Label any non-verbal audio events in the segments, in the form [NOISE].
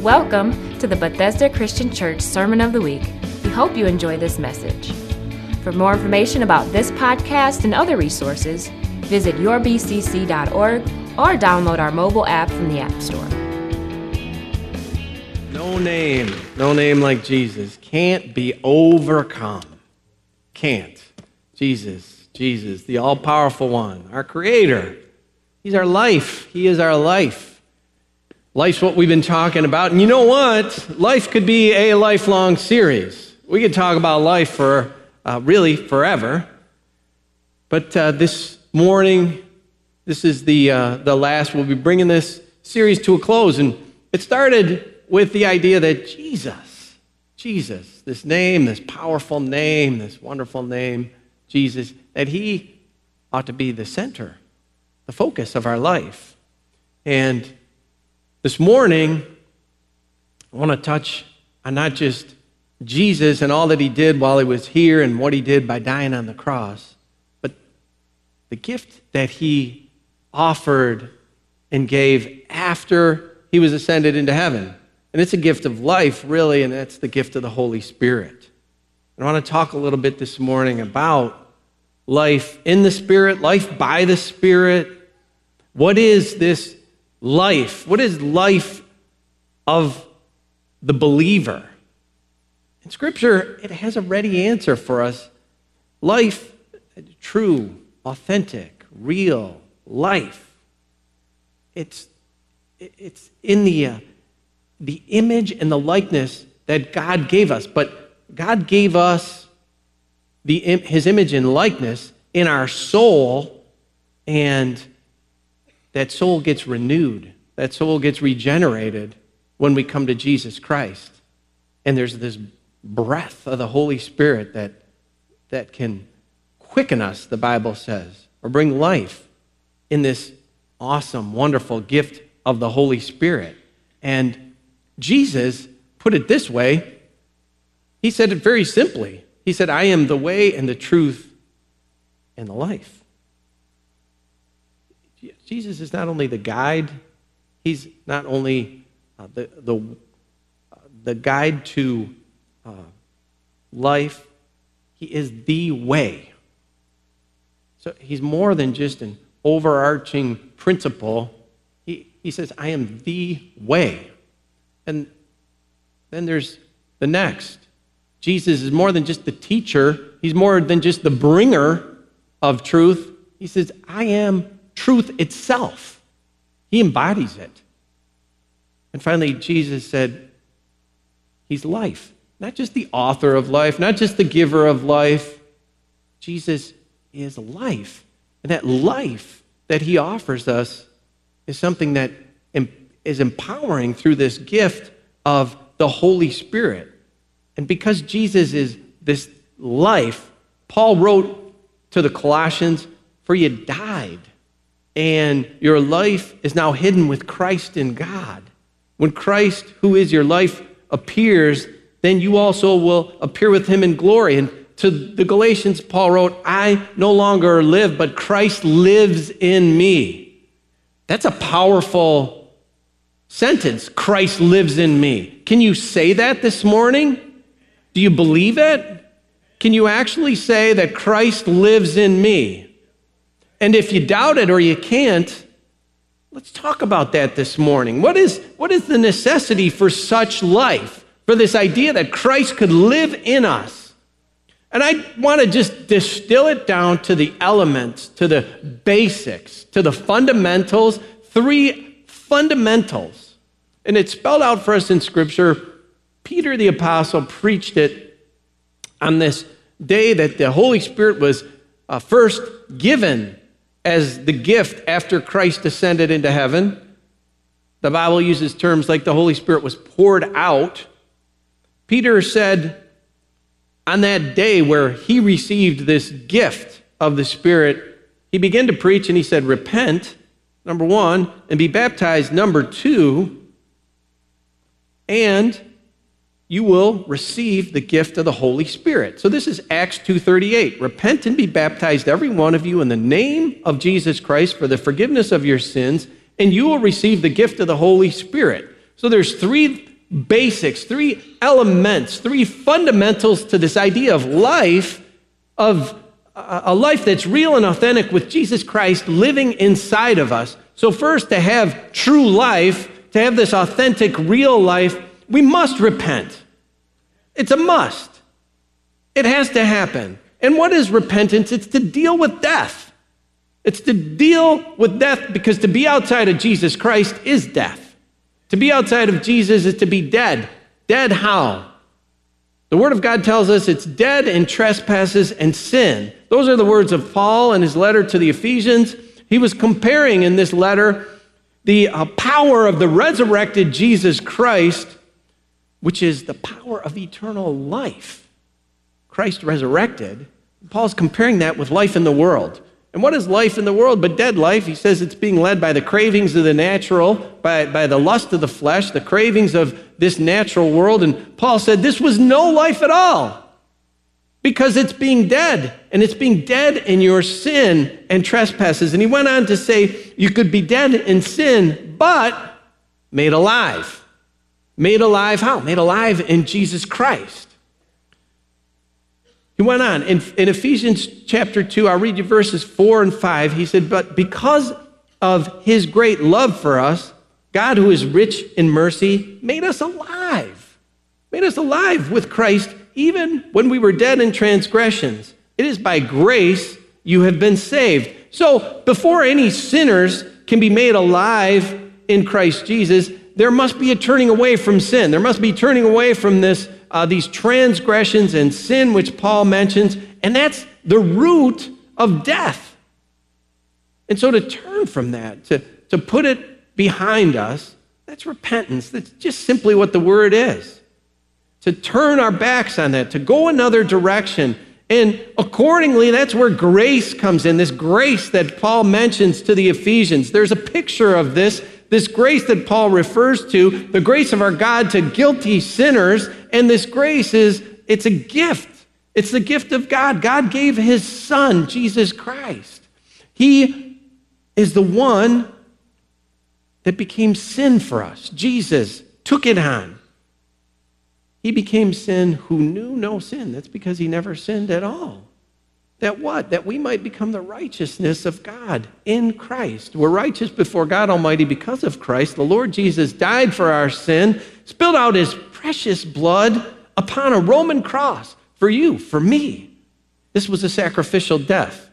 Welcome to the Bethesda Christian Church Sermon of the Week. We hope you enjoy this message. For more information about this podcast and other resources, visit yourbcc.org or download our mobile app from the App Store. No name, no name like Jesus can't be overcome. Can't. Jesus, Jesus, the all powerful one, our creator. He's our life. He is our life. Life's what we've been talking about. And you know what? Life could be a lifelong series. We could talk about life for uh, really forever. But uh, this morning, this is the, uh, the last. We'll be bringing this series to a close. And it started with the idea that Jesus, Jesus, this name, this powerful name, this wonderful name, Jesus, that he ought to be the center, the focus of our life. And this morning, I want to touch on not just Jesus and all that he did while he was here and what he did by dying on the cross, but the gift that he offered and gave after he was ascended into heaven. And it's a gift of life, really, and that's the gift of the Holy Spirit. And I want to talk a little bit this morning about life in the Spirit, life by the Spirit. What is this life? What is life of the believer? In Scripture, it has a ready answer for us. Life, true, authentic, real life. It's, it's in the, uh, the image and the likeness that God gave us. But God gave us the, his image and likeness in our soul, and that soul gets renewed. That soul gets regenerated when we come to Jesus Christ. And there's this breath of the Holy Spirit that, that can quicken us, the Bible says, or bring life in this awesome, wonderful gift of the Holy Spirit. And Jesus put it this way He said it very simply. He said, I am the way and the truth and the life. Jesus is not only the guide, he's not only uh, the, the, uh, the guide to uh, life, he is the way. So he's more than just an overarching principle. He, he says, I am the way. And then there's the next. Jesus is more than just the teacher, he's more than just the bringer of truth. He says, I am truth itself. He embodies it. And finally, Jesus said, He's life. Not just the author of life, not just the giver of life. Jesus is life. And that life that He offers us is something that is empowering through this gift of the Holy Spirit. And because Jesus is this life, Paul wrote to the Colossians, For you died, and your life is now hidden with Christ in God. When Christ, who is your life, appears, then you also will appear with him in glory. And to the Galatians, Paul wrote, I no longer live, but Christ lives in me. That's a powerful sentence. Christ lives in me. Can you say that this morning? Do you believe it? Can you actually say that Christ lives in me? And if you doubt it or you can't, let's talk about that this morning. What is, what is the necessity for such life? For this idea that Christ could live in us? And I want to just distill it down to the elements, to the basics, to the fundamentals, three fundamentals. And it's spelled out for us in Scripture Peter the Apostle preached it on this day that the Holy Spirit was uh, first given as the gift after Christ ascended into heaven. The Bible uses terms like the Holy Spirit was poured out. Peter said, on that day where he received this gift of the Spirit, he began to preach and he said, Repent, number one, and be baptized, number two, and you will receive the gift of the Holy Spirit. So this is Acts 2:38. Repent and be baptized every one of you in the name of Jesus Christ for the forgiveness of your sins, and you will receive the gift of the Holy Spirit. So there's three basics, three elements, three fundamentals to this idea of life, of uh, a life that's real and authentic with Jesus Christ living inside of us. So, first, to have true life, to have this authentic, real life, we must repent. It's a must. It has to happen. And what is repentance? It's to deal with death. It's to deal with death because to be outside of Jesus Christ is death. To be outside of Jesus is to be dead. Dead how? The Word of God tells us it's dead in trespasses and sin. Those are the words of Paul in his letter to the Ephesians. He was comparing in this letter the uh, power of the resurrected Jesus Christ, which is the power of eternal life. Christ resurrected. Paul's comparing that with life in the world. And what is life in the world but dead life? He says it's being led by the cravings of the natural, by, by the lust of the flesh, the cravings of this natural world. And Paul said this was no life at all because it's being dead, and it's being dead in your sin and trespasses. And he went on to say you could be dead in sin, but made alive. Made alive how? Made alive in Jesus Christ. He went on in, in Ephesians chapter 2, I'll read you verses 4 and 5. He said, But because of his great love for us, God, who is rich in mercy, made us alive. Made us alive with Christ even when we were dead in transgressions. It is by grace you have been saved. So, before any sinners can be made alive in Christ Jesus, there must be a turning away from sin. There must be turning away from this uh, these transgressions and sin, which Paul mentions, and that's the root of death. And so to turn from that, to, to put it behind us, that's repentance. That's just simply what the word is. To turn our backs on that, to go another direction. And accordingly, that's where grace comes in, this grace that Paul mentions to the Ephesians. There's a picture of this this grace that Paul refers to, the grace of our God to guilty sinners, and this grace is it's a gift. It's the gift of God. God gave his son, Jesus Christ. He is the one that became sin for us. Jesus took it on. He became sin who knew no sin. That's because he never sinned at all. That what? That we might become the righteousness of God in Christ. We're righteous before God Almighty because of Christ. The Lord Jesus died for our sin, spilled out his precious blood upon a Roman cross for you, for me. This was a sacrificial death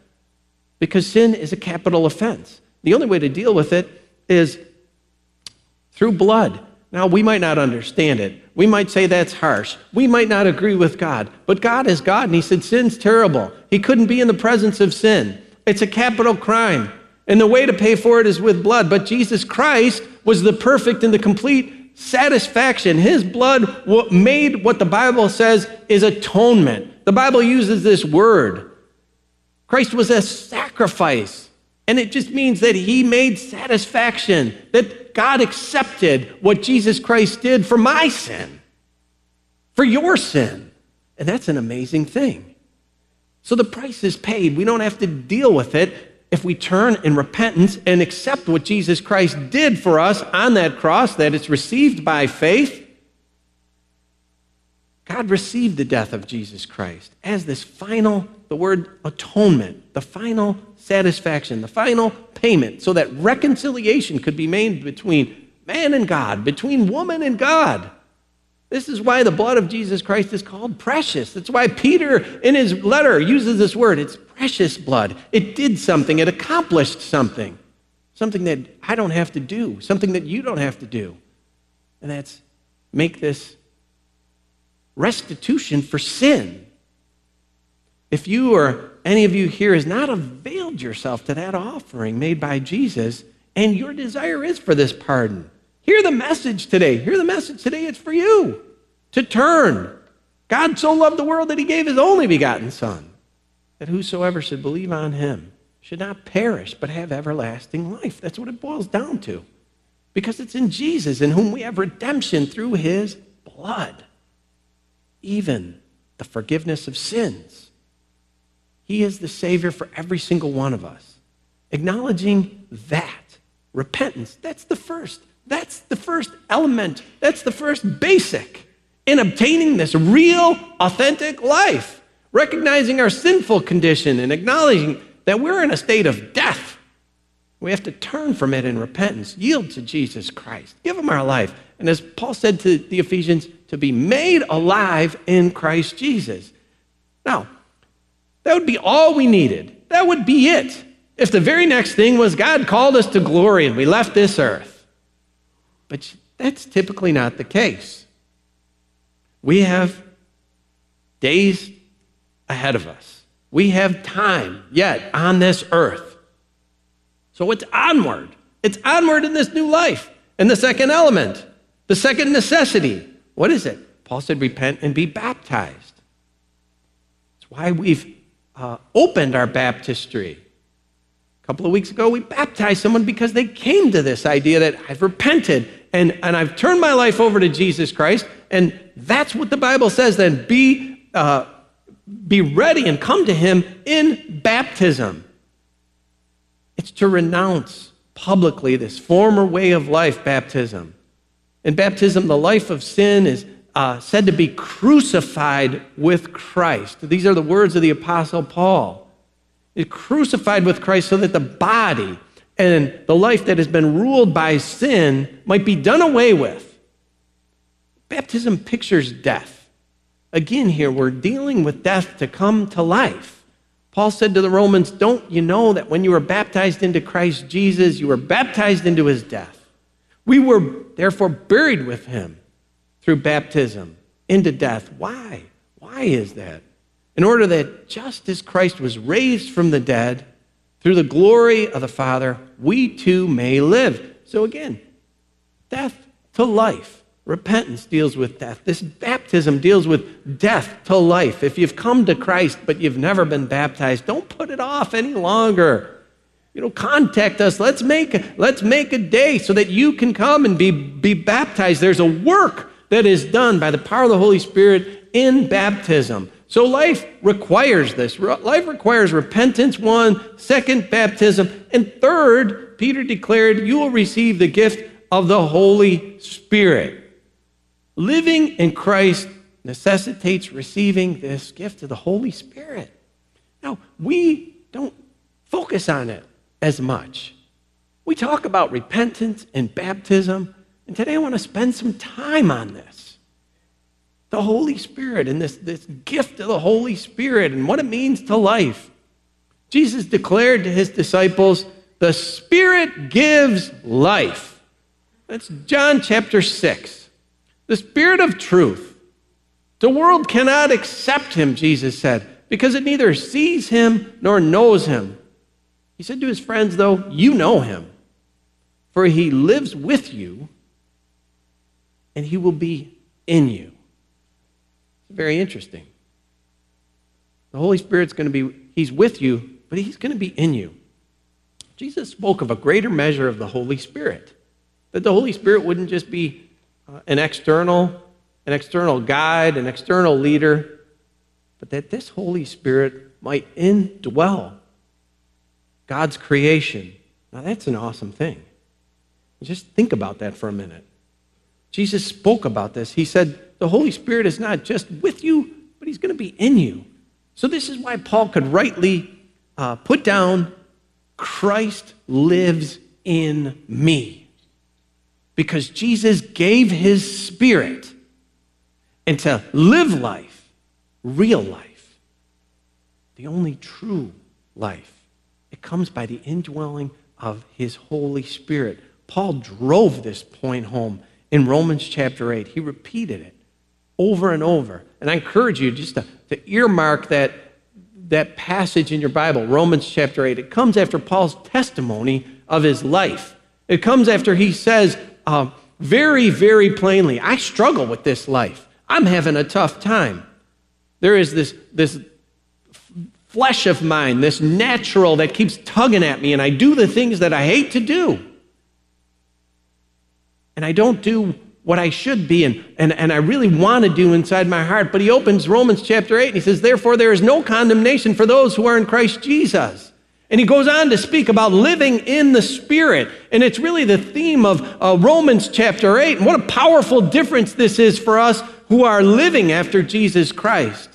because sin is a capital offense. The only way to deal with it is through blood. Now, we might not understand it. We might say that's harsh. We might not agree with God. But God is God, and He said sin's terrible. He couldn't be in the presence of sin. It's a capital crime. And the way to pay for it is with blood. But Jesus Christ was the perfect and the complete satisfaction. His blood made what the Bible says is atonement. The Bible uses this word. Christ was a sacrifice. And it just means that he made satisfaction, that God accepted what Jesus Christ did for my sin, for your sin. And that's an amazing thing. So the price is paid. We don't have to deal with it if we turn in repentance and accept what Jesus Christ did for us on that cross, that it's received by faith. God received the death of Jesus Christ as this final, the word atonement, the final satisfaction, the final payment, so that reconciliation could be made between man and God, between woman and God. This is why the blood of Jesus Christ is called precious. That's why Peter, in his letter, uses this word. It's precious blood. It did something, it accomplished something, something that I don't have to do, something that you don't have to do. And that's make this restitution for sin. If you or any of you here has not availed yourself to that offering made by Jesus, and your desire is for this pardon, hear the message today. Hear the message today. It's for you to turn. God so loved the world that he gave his only begotten Son, that whosoever should believe on him should not perish, but have everlasting life. That's what it boils down to. Because it's in Jesus, in whom we have redemption through his blood, even the forgiveness of sins. He is the Savior for every single one of us. Acknowledging that, repentance. That's the first. That's the first element. That's the first basic in obtaining this real, authentic life. Recognizing our sinful condition and acknowledging that we're in a state of death. We have to turn from it in repentance, yield to Jesus Christ, give him our life. And as Paul said to the Ephesians, to be made alive in Christ Jesus. Now, that would be all we needed. That would be it. If the very next thing was God called us to glory and we left this earth. But that's typically not the case. We have days ahead of us. We have time yet on this earth. So it's onward. It's onward in this new life. And the second element, the second necessity, what is it? Paul said, repent and be baptized. That's why we've uh, opened our baptistry. A couple of weeks ago, we baptized someone because they came to this idea that I've repented and, and I've turned my life over to Jesus Christ. And that's what the Bible says then be, uh, be ready and come to Him in baptism. It's to renounce publicly this former way of life, baptism. In baptism, the life of sin is uh, said to be crucified with Christ. These are the words of the Apostle Paul. It's crucified with Christ so that the body and the life that has been ruled by sin might be done away with. Baptism pictures death. Again, here we're dealing with death to come to life. Paul said to the Romans, Don't you know that when you were baptized into Christ Jesus, you were baptized into his death? We were therefore buried with him through baptism into death. Why? Why is that? In order that just as Christ was raised from the dead, through the glory of the Father, we too may live. So again, death to life. Repentance deals with death. This baptism deals with death to life. If you've come to Christ but you've never been baptized, don't put it off any longer. You know, contact us. Let's make, let's make a day so that you can come and be, be baptized. There's a work that is done by the power of the Holy Spirit in baptism. So life requires this. Life requires repentance, one, second, baptism, and third, Peter declared, you will receive the gift of the Holy Spirit. Living in Christ necessitates receiving this gift of the Holy Spirit. Now, we don't focus on it as much. We talk about repentance and baptism, and today I want to spend some time on this the Holy Spirit and this, this gift of the Holy Spirit and what it means to life. Jesus declared to his disciples, The Spirit gives life. That's John chapter 6. The Spirit of truth. The world cannot accept him, Jesus said, because it neither sees him nor knows him. He said to his friends, though, You know him, for he lives with you and he will be in you. Very interesting. The Holy Spirit's going to be, He's with you, but He's going to be in you. Jesus spoke of a greater measure of the Holy Spirit. That the Holy Spirit wouldn't just be uh, an external, an external guide, an external leader, but that this Holy Spirit might indwell God's creation. Now that's an awesome thing. Just think about that for a minute. Jesus spoke about this. He said, the Holy Spirit is not just with you, but He's going to be in you. So, this is why Paul could rightly uh, put down Christ lives in me. Because Jesus gave His Spirit and to live life, real life, the only true life. Comes by the indwelling of His Holy Spirit. Paul drove this point home in Romans chapter 8. He repeated it over and over. And I encourage you just to, to earmark that, that passage in your Bible, Romans chapter 8. It comes after Paul's testimony of his life. It comes after he says uh, very, very plainly, I struggle with this life. I'm having a tough time. There is this, this flesh of mine, this natural that keeps tugging at me, and I do the things that I hate to do. And I don't do what I should be and, and, and I really want to do inside my heart. But he opens Romans chapter 8 and he says, Therefore, there is no condemnation for those who are in Christ Jesus. And he goes on to speak about living in the Spirit. And it's really the theme of uh, Romans chapter 8. And what a powerful difference this is for us who are living after Jesus Christ.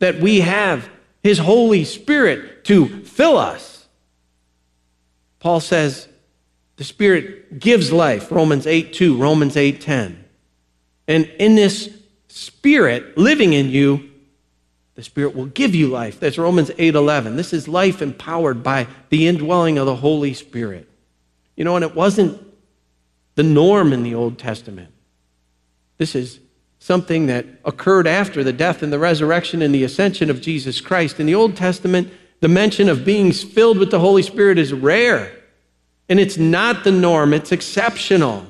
That we have his Holy Spirit to fill us. Paul says the Spirit gives life, Romans 8 2, Romans 8 10. And in this Spirit living in you, the Spirit will give you life. That's Romans 8 11. This is life empowered by the indwelling of the Holy Spirit. You know, and it wasn't the norm in the Old Testament. This is something that occurred after the death and the resurrection and the ascension of Jesus Christ. In the Old Testament, the mention of being filled with the Holy Spirit is rare. And it's not the norm, it's exceptional.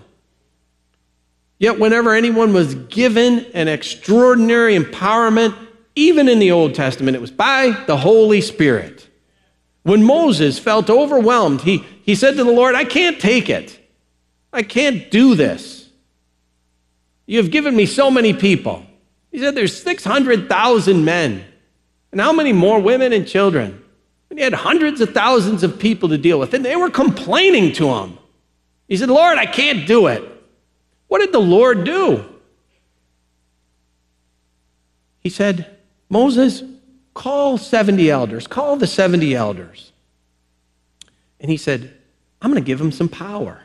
Yet, whenever anyone was given an extraordinary empowerment, even in the Old Testament, it was by the Holy Spirit. When Moses felt overwhelmed, he, he said to the Lord, I can't take it. I can't do this. You have given me so many people. He said, There's 600,000 men. And how many more women and children? And he had hundreds of thousands of people to deal with. And they were complaining to him. He said, Lord, I can't do it. What did the Lord do? He said, Moses, call 70 elders, call the 70 elders. And he said, I'm going to give them some power.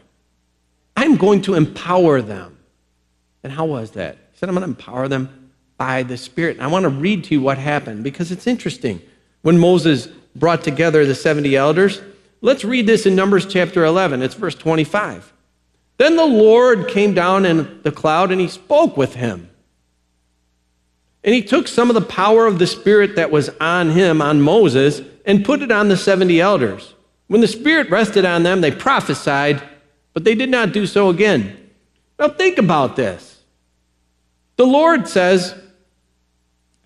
I'm going to empower them. And how was that? He said, I'm going to empower them by the Spirit. And I want to read to you what happened because it's interesting. When Moses brought together the 70 elders, let's read this in Numbers chapter 11. It's verse 25. Then the Lord came down in the cloud and he spoke with him. And he took some of the power of the Spirit that was on him, on Moses, and put it on the 70 elders. When the Spirit rested on them, they prophesied, but they did not do so again. Now think about this. The Lord says,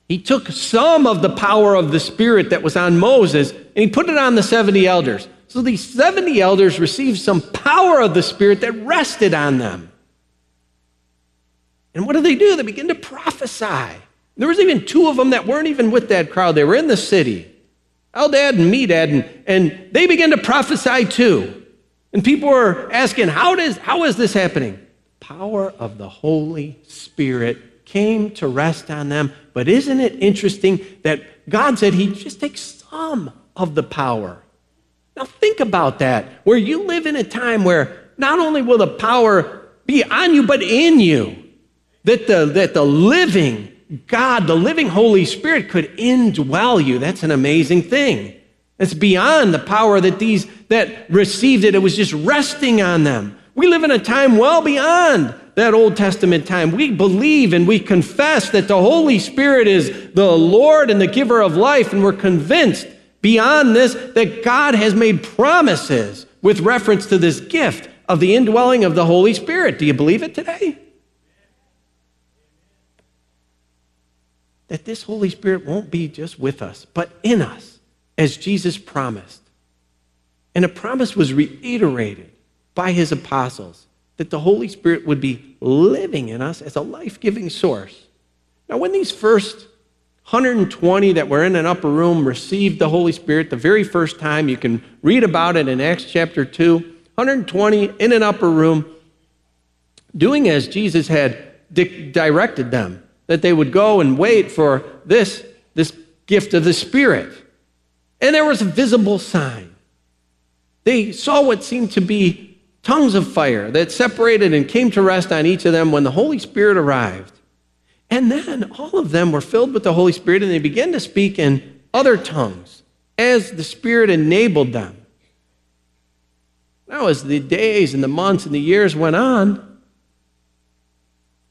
He took some of the power of the Spirit that was on Moses and He put it on the 70 elders. So these 70 elders received some power of the Spirit that rested on them. And what do they do? They begin to prophesy. There was even two of them that weren't even with that crowd. They were in the city, Eldad and Medad, and, and they began to prophesy too. And people were asking, how, does, how is this happening? Power of the Holy Spirit came to rest on them. But isn't it interesting that God said He'd just take some of the power? Now think about that, where you live in a time where not only will the power be on you, but in you, that the, that the living God, the living Holy Spirit, could indwell you. That's an amazing thing. It's beyond the power that these that received it, it was just resting on them. We live in a time well beyond that Old Testament time. We believe and we confess that the Holy Spirit is the Lord and the giver of life, and we're convinced beyond this that God has made promises with reference to this gift of the indwelling of the Holy Spirit. Do you believe it today? that this Holy Spirit won't be just with us, but in us, as Jesus promised. And a promise was reiterated by his apostles that the Holy Spirit would be living in us as a life giving source. Now, when these first 120 that were in an upper room received the Holy Spirit the very first time, you can read about it in Acts chapter 2. 120 in an upper room, doing as Jesus had di- directed them that they would go and wait for this, this gift of the Spirit. And there was a visible sign. They saw what seemed to be tongues of fire that separated and came to rest on each of them when the Holy Spirit arrived. And then all of them were filled with the Holy Spirit and they began to speak in other tongues as the Spirit enabled them. Now, as the days and the months and the years went on,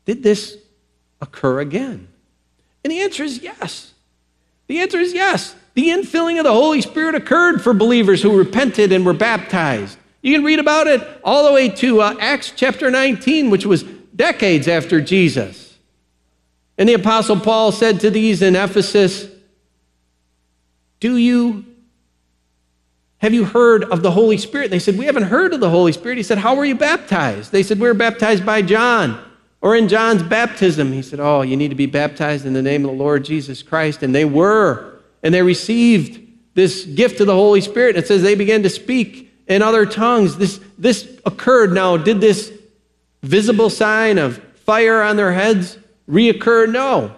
did this occur again? And the answer is yes. The answer is yes. The infilling of the Holy Spirit occurred for believers who repented and were baptized. You can read about it all the way to uh, Acts chapter 19, which was decades after Jesus. And the Apostle Paul said to these in Ephesus, Do you have you heard of the Holy Spirit? They said, We haven't heard of the Holy Spirit. He said, How were you baptized? They said, We were baptized by John. Or in John's baptism, he said, Oh, you need to be baptized in the name of the Lord Jesus Christ. And they were. And they received this gift of the Holy Spirit. It says they began to speak in other tongues. This, this occurred. Now, did this visible sign of fire on their heads reoccur? No.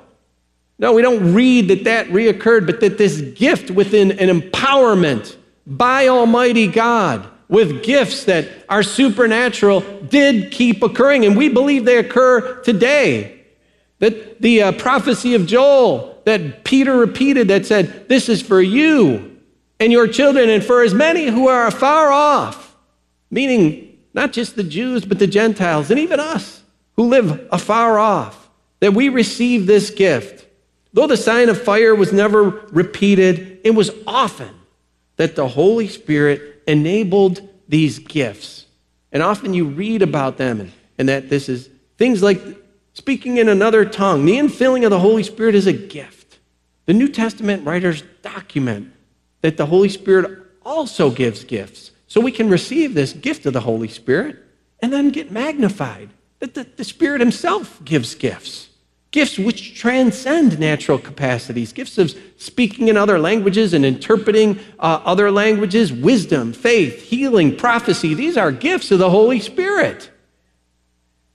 No, we don't read that that reoccurred, but that this gift within an empowerment by Almighty God with gifts that are supernatural did keep occurring, and we believe they occur today. That the uh, prophecy of Joel that Peter repeated that said, This is for you and your children, and for as many who are afar off, meaning not just the Jews, but the Gentiles, and even us who live afar off, that we receive this gift. Though the sign of fire was never repeated, it was often that the Holy Spirit enabled these gifts. And often you read about them and, and that this is things like speaking in another tongue. The infilling of the Holy Spirit is a gift. The New Testament writers document that the Holy Spirit also gives gifts. So we can receive this gift of the Holy Spirit and then get magnified. That the, the Spirit Himself gives gifts gifts which transcend natural capacities, gifts of speaking in other languages and interpreting uh, other languages, wisdom, faith, healing, prophecy. These are gifts of the Holy Spirit.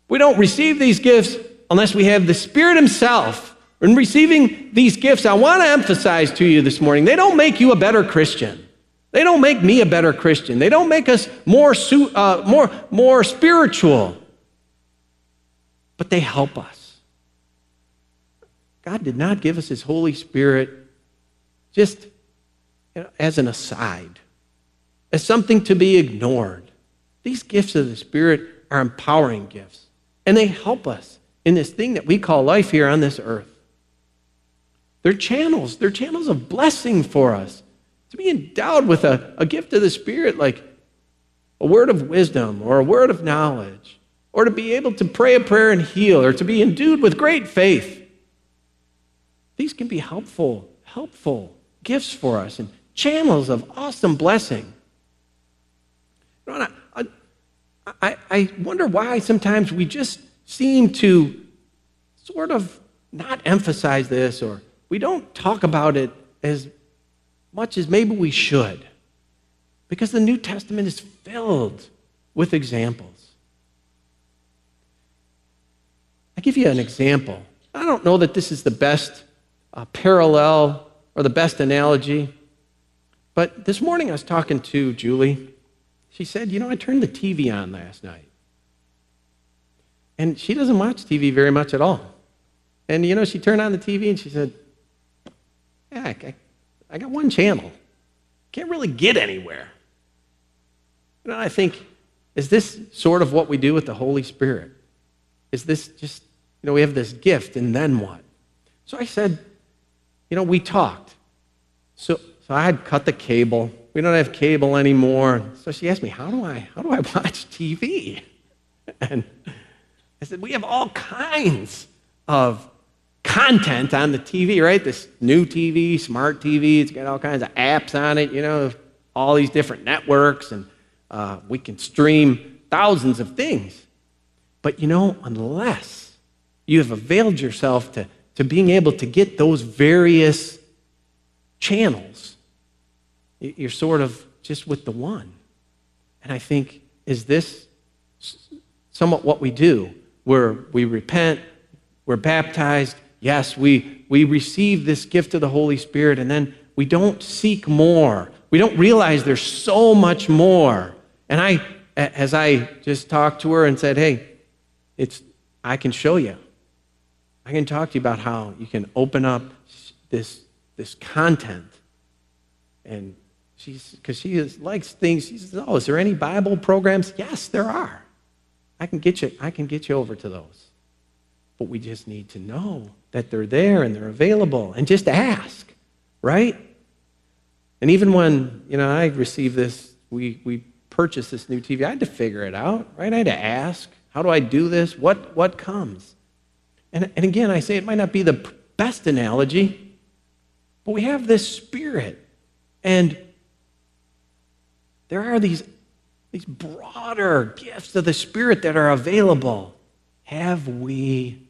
We don't receive these gifts unless we have the Spirit Himself. In receiving these gifts, I want to emphasize to you this morning they don't make you a better Christian. They don't make me a better Christian. They don't make us more, uh, more, more spiritual. But they help us. God did not give us His Holy Spirit just you know, as an aside, as something to be ignored. These gifts of the Spirit are empowering gifts, and they help us in this thing that we call life here on this earth. They're channels, they're channels of blessing for us. To be endowed with a, a gift of the Spirit, like a word of wisdom or a word of knowledge, or to be able to pray a prayer and heal, or to be endued with great faith these can be helpful, helpful gifts for us and channels of awesome blessing. You know, I, I, I wonder why sometimes we just seem to sort of not emphasize this or we don't talk about it as much as maybe we should. Because the New Testament is filled with examples. I give you an example. I don't know that this is the best a parallel or the best analogy. But this morning I was talking to Julie. She said, You know, I turned the TV on last night. And she doesn't watch TV very much at all. And, you know, she turned on the TV and she said, Yeah, I, I got one channel. Can't really get anywhere. You know, I think, is this sort of what we do with the Holy Spirit? Is this just, you know, we have this gift and then what? So I said, you know, we talked. So, so I had cut the cable. We don't have cable anymore. So she asked me, how do I, how do I [LAUGHS] watch TV? And I said, we have all kinds of content on the TV, right? This new TV, smart TV, it's got all kinds of apps on it, you know, all these different networks, and uh, we can stream thousands of things. But you know, unless you have availed yourself to to being able to get those various channels. You're sort of just with the one. And I think, is this somewhat what we do? Where we repent, we're baptized, yes, we, we receive this gift of the Holy Spirit, and then we don't seek more. We don't realize there's so much more. And I, as I just talked to her and said, hey, it's, I can show you. I can talk to you about how you can open up this, this content. And she's, because she is, likes things, she says, oh, is there any Bible programs? Yes, there are. I can get you, I can get you over to those. But we just need to know that they're there and they're available and just ask, right? And even when, you know, I received this, we, we purchased this new TV, I had to figure it out, right? I had to ask, how do I do this? What, what comes? And, and again, I say it might not be the best analogy, but we have this spirit. And there are these, these broader gifts of the Spirit that are available. Have we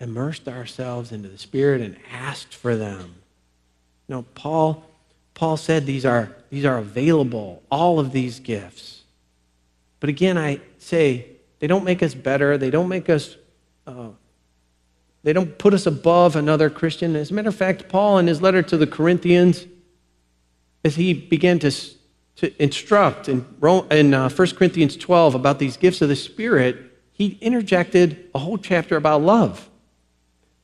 immersed ourselves into the Spirit and asked for them? You know, Paul Paul said these are, these are available, all of these gifts. But again, I say they don't make us better. They don't make us, uh, they don't put us above another Christian. As a matter of fact, Paul, in his letter to the Corinthians, as he began to, to instruct in, in uh, 1 Corinthians 12 about these gifts of the Spirit, he interjected a whole chapter about love.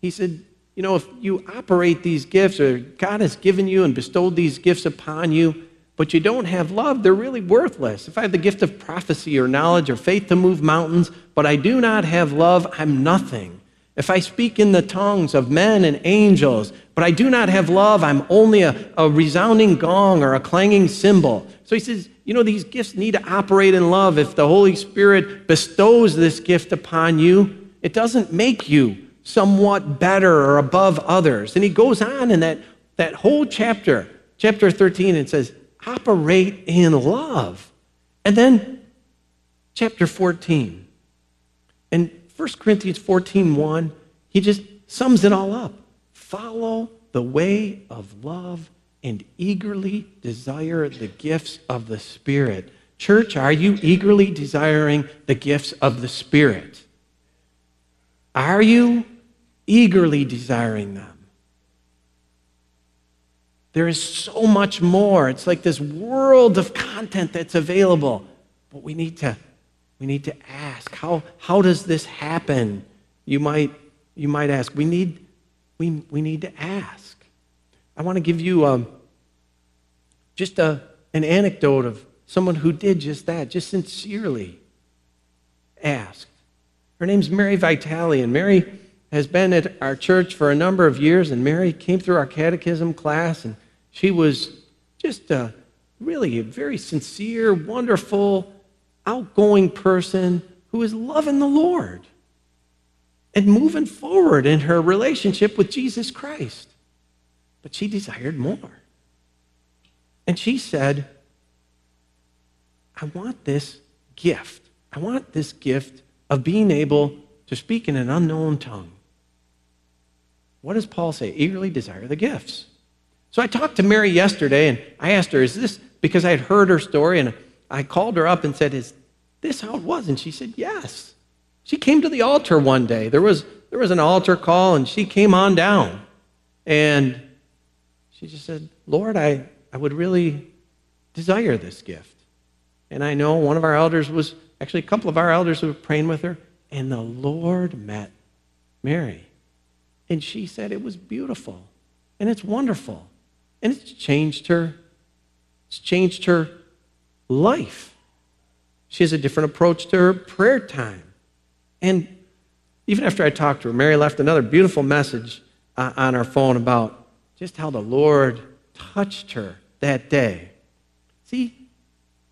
He said, You know, if you operate these gifts, or God has given you and bestowed these gifts upon you, but you don't have love, they're really worthless. If I have the gift of prophecy or knowledge or faith to move mountains, but I do not have love, I'm nothing. If I speak in the tongues of men and angels, but I do not have love, I'm only a, a resounding gong or a clanging cymbal. So he says, you know, these gifts need to operate in love. If the Holy Spirit bestows this gift upon you, it doesn't make you somewhat better or above others. And he goes on in that, that whole chapter, chapter 13, and says, operate in love. And then chapter 14. And 1 Corinthians 14 1, he just sums it all up. Follow the way of love and eagerly desire the gifts of the Spirit. Church, are you eagerly desiring the gifts of the Spirit? Are you eagerly desiring them? There is so much more. It's like this world of content that's available. But we need to, we need to ask, how, how does this happen? You might, you might ask. We need, we, we need to ask. I want to give you um, just a, an anecdote of someone who did just that, just sincerely asked. Her name's Mary Vitale, and Mary has been at our church for a number of years, and Mary came through our catechism class, and she was just a, really a very sincere, wonderful, outgoing person who is loving the Lord and moving forward in her relationship with Jesus Christ. But she desired more. And she said, I want this gift. I want this gift of being able to speak in an unknown tongue. What does Paul say? Eagerly desire the gifts. So I talked to Mary yesterday and I asked her, Is this because I had heard her story? And I called her up and said, Is this how it was? And she said, Yes. She came to the altar one day. There was, there was an altar call and she came on down. And she just said, Lord, I, I would really desire this gift. And I know one of our elders was, actually, a couple of our elders were praying with her, and the Lord met Mary. And she said it was beautiful and it's wonderful. And it's changed her. It's changed her life. She has a different approach to her prayer time. And even after I talked to her, Mary left another beautiful message uh, on our phone about just how the Lord touched her that day. See,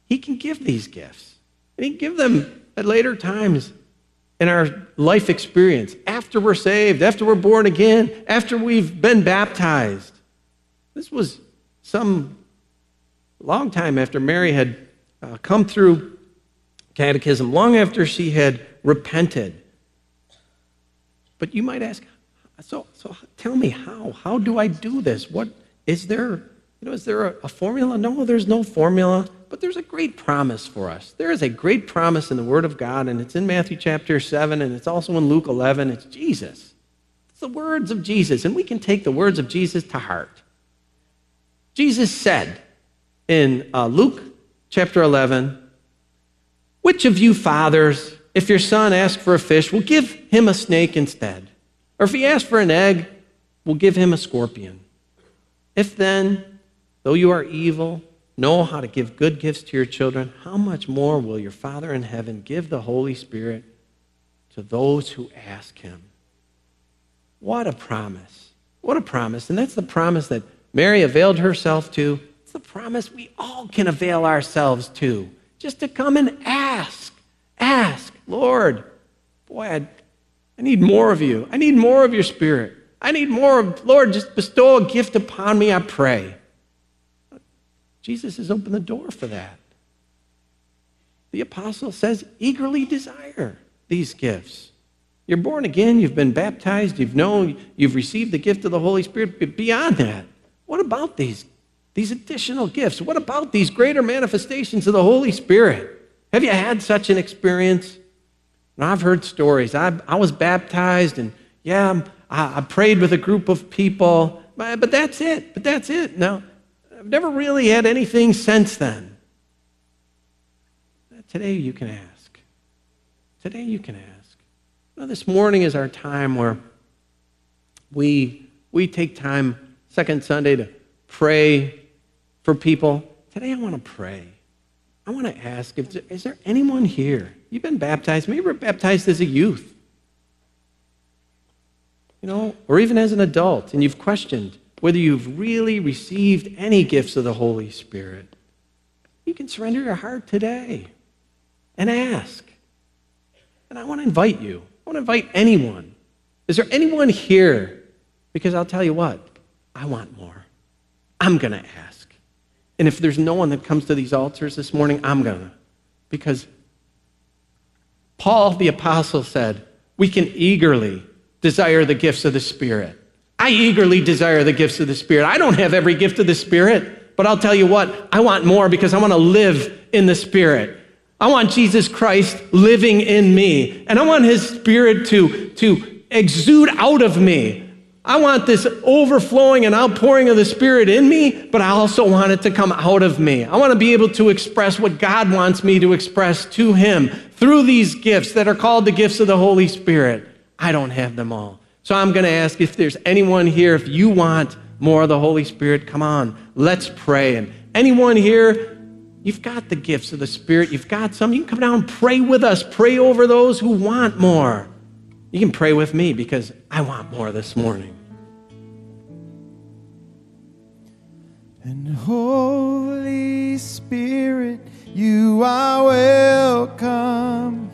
He can give these gifts, and He can give them at later times in our life experience, after we're saved, after we're born again, after we've been baptized. This was some long time after Mary had uh, come through catechism, long after she had repented. But you might ask, so, so tell me how? How do I do this? What is there? You know, is there a, a formula? No, there's no formula. But there's a great promise for us. There is a great promise in the Word of God, and it's in Matthew chapter 7, and it's also in Luke 11. It's Jesus. It's the words of Jesus, and we can take the words of Jesus to heart. Jesus said in uh, Luke chapter 11, Which of you fathers, if your son asks for a fish, will give him a snake instead? Or if he asks for an egg, will give him a scorpion? If then, though you are evil, know how to give good gifts to your children, how much more will your Father in heaven give the Holy Spirit to those who ask him? What a promise. What a promise. And that's the promise that Mary availed herself to. It's the promise we all can avail ourselves to. Just to come and ask. Ask, Lord, boy, I, I need more of you. I need more of your spirit. I need more of, Lord, just bestow a gift upon me, I pray. Jesus has opened the door for that. The apostle says, eagerly desire these gifts. You're born again, you've been baptized, you've known, you've received the gift of the Holy Spirit. But beyond that, what about these These additional gifts. What about these greater manifestations of the Holy Spirit? Have you had such an experience? And I've heard stories. I, I was baptized, and yeah, I, I prayed with a group of people, but, that's it. But that's it. Now, I've never really had anything since then. Today you can ask. Today you can ask. Now, this morning is our time where we, we take time, second Sunday, to pray for people. Today I want to pray. I want to ask if is there anyone here? You've been baptized. Maybe you were baptized as a youth. You know, or even as an adult, and you've questioned whether you've really received any gifts of the Holy Spirit. You can surrender your heart today and ask. And I want to invite you. I want to invite anyone. Is there anyone here? Because I'll tell you what, I want more. I'm going to ask. And if there's no one that comes to these altars this morning, I'm going to. Because Paul the Apostle said, we can eagerly desire the gifts of the Spirit. I eagerly desire the gifts of the Spirit. I don't have every gift of the Spirit, but I'll tell you what, I want more because I want to live in the Spirit. I want Jesus Christ living in me, and I want His Spirit to, to exude out of me. I want this overflowing and outpouring of the Spirit in me, but I also want it to come out of me. I want to be able to express what God wants me to express to Him through these gifts that are called the gifts of the Holy Spirit. I don't have them all. So I'm going to ask if there's anyone here, if you want more of the Holy Spirit, come on, let's pray. And anyone here, you've got the gifts of the Spirit, you've got some, you can come down and pray with us, pray over those who want more. You can pray with me because I want more this morning. And Holy Spirit, you are welcome.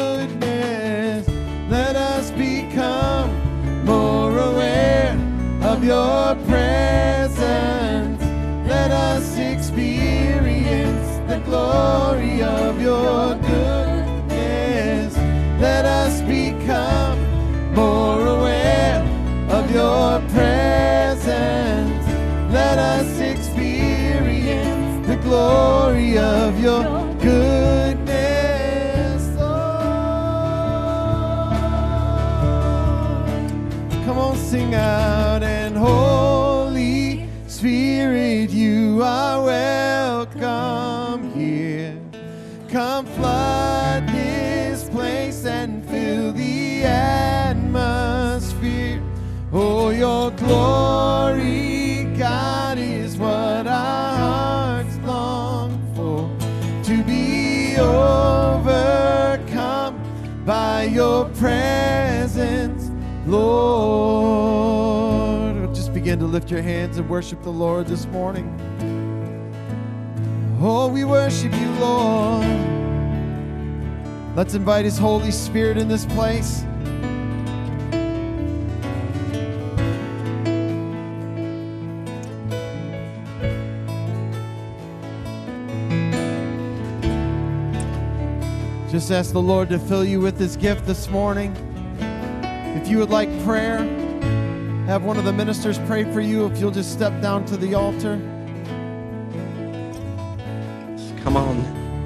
Of your presence. Let us experience the glory of your goodness. Let us become more aware of your presence. Let us experience the glory of your goodness. Lord. Come on, sing out are welcome here. Come flood this place and fill the atmosphere. Oh, your glory, God, is what our hearts long for. To be overcome by your presence, Lord. Just begin to lift your hands and worship the Lord this morning. Oh, we worship you, Lord. Let's invite His Holy Spirit in this place. Just ask the Lord to fill you with His gift this morning. If you would like prayer, have one of the ministers pray for you. If you'll just step down to the altar.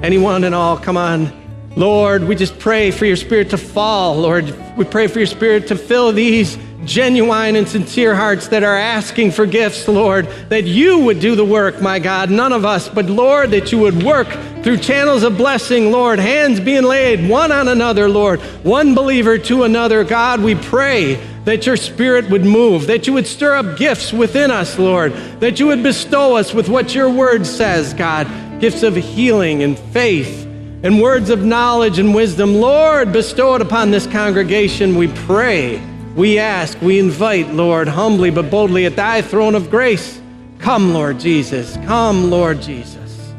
Anyone and all, come on. Lord, we just pray for your spirit to fall. Lord, we pray for your spirit to fill these genuine and sincere hearts that are asking for gifts, Lord, that you would do the work, my God, none of us, but Lord, that you would work through channels of blessing, Lord, hands being laid one on another, Lord, one believer to another. God, we pray that your spirit would move, that you would stir up gifts within us, Lord, that you would bestow us with what your word says, God, gifts of healing and faith and words of knowledge and wisdom. Lord, bestow it upon this congregation, we pray. We ask, we invite, Lord, humbly but boldly at thy throne of grace. Come, Lord Jesus. Come, Lord Jesus.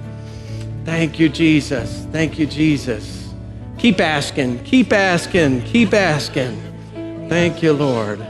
Thank you, Jesus. Thank you, Jesus. Keep asking, keep asking, keep asking. Thank you, Lord.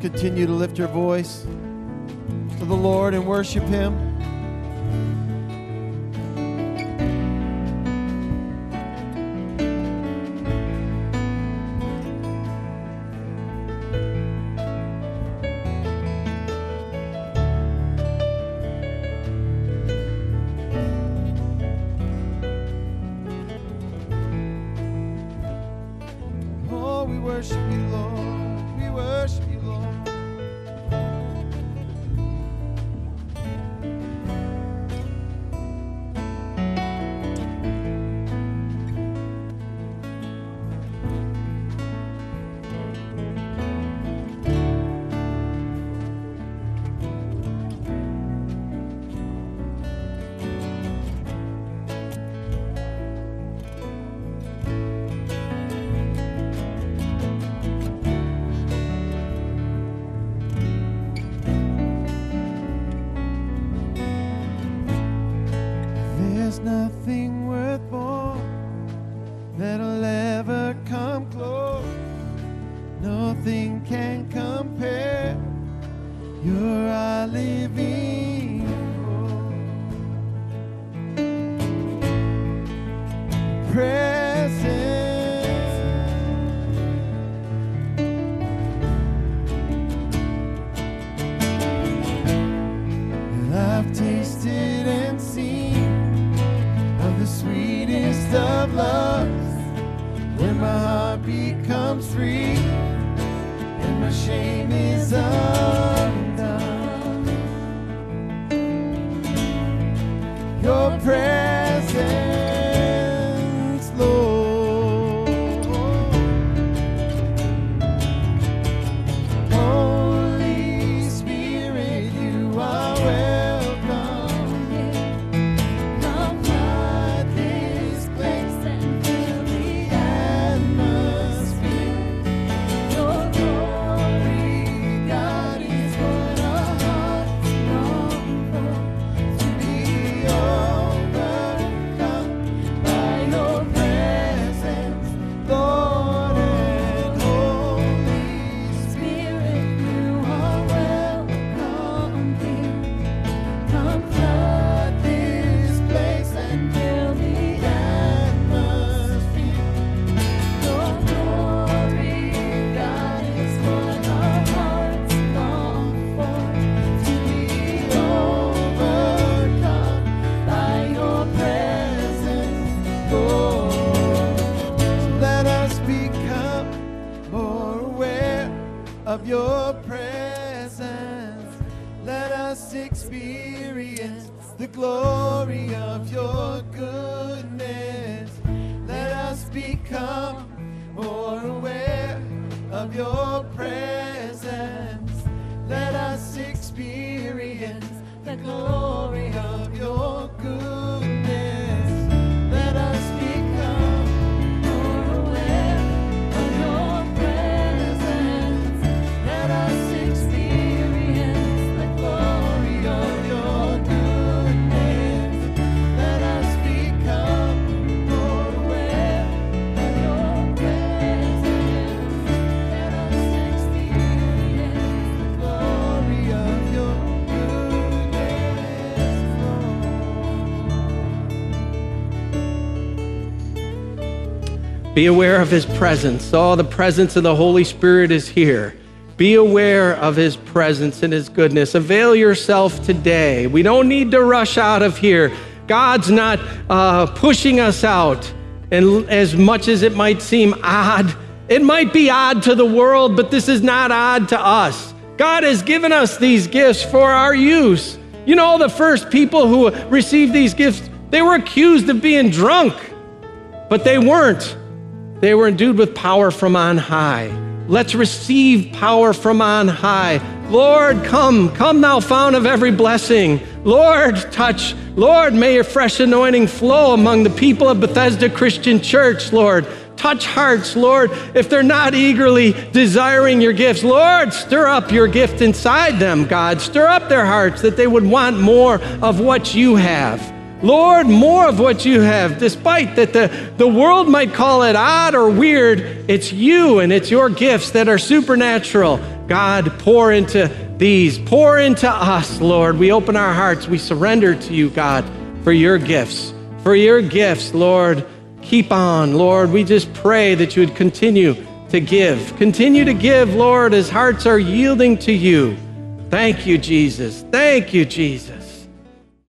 Continue to lift your voice to the Lord and worship Him. Nothing can compare. You're our living hope. presence. Be aware of his presence. Oh, the presence of the Holy Spirit is here. Be aware of his presence and his goodness. Avail yourself today. We don't need to rush out of here. God's not uh, pushing us out. And as much as it might seem odd, it might be odd to the world, but this is not odd to us. God has given us these gifts for our use. You know, the first people who received these gifts, they were accused of being drunk, but they weren't. They were endued with power from on high. Let's receive power from on high. Lord, come, come, thou fount of every blessing. Lord, touch. Lord, may your fresh anointing flow among the people of Bethesda Christian Church, Lord. Touch hearts, Lord, if they're not eagerly desiring your gifts. Lord, stir up your gift inside them, God. Stir up their hearts that they would want more of what you have. Lord, more of what you have, despite that the, the world might call it odd or weird, it's you and it's your gifts that are supernatural. God, pour into these, pour into us, Lord. We open our hearts, we surrender to you, God, for your gifts, for your gifts, Lord. Keep on, Lord. We just pray that you would continue to give. Continue to give, Lord, as hearts are yielding to you. Thank you, Jesus. Thank you, Jesus.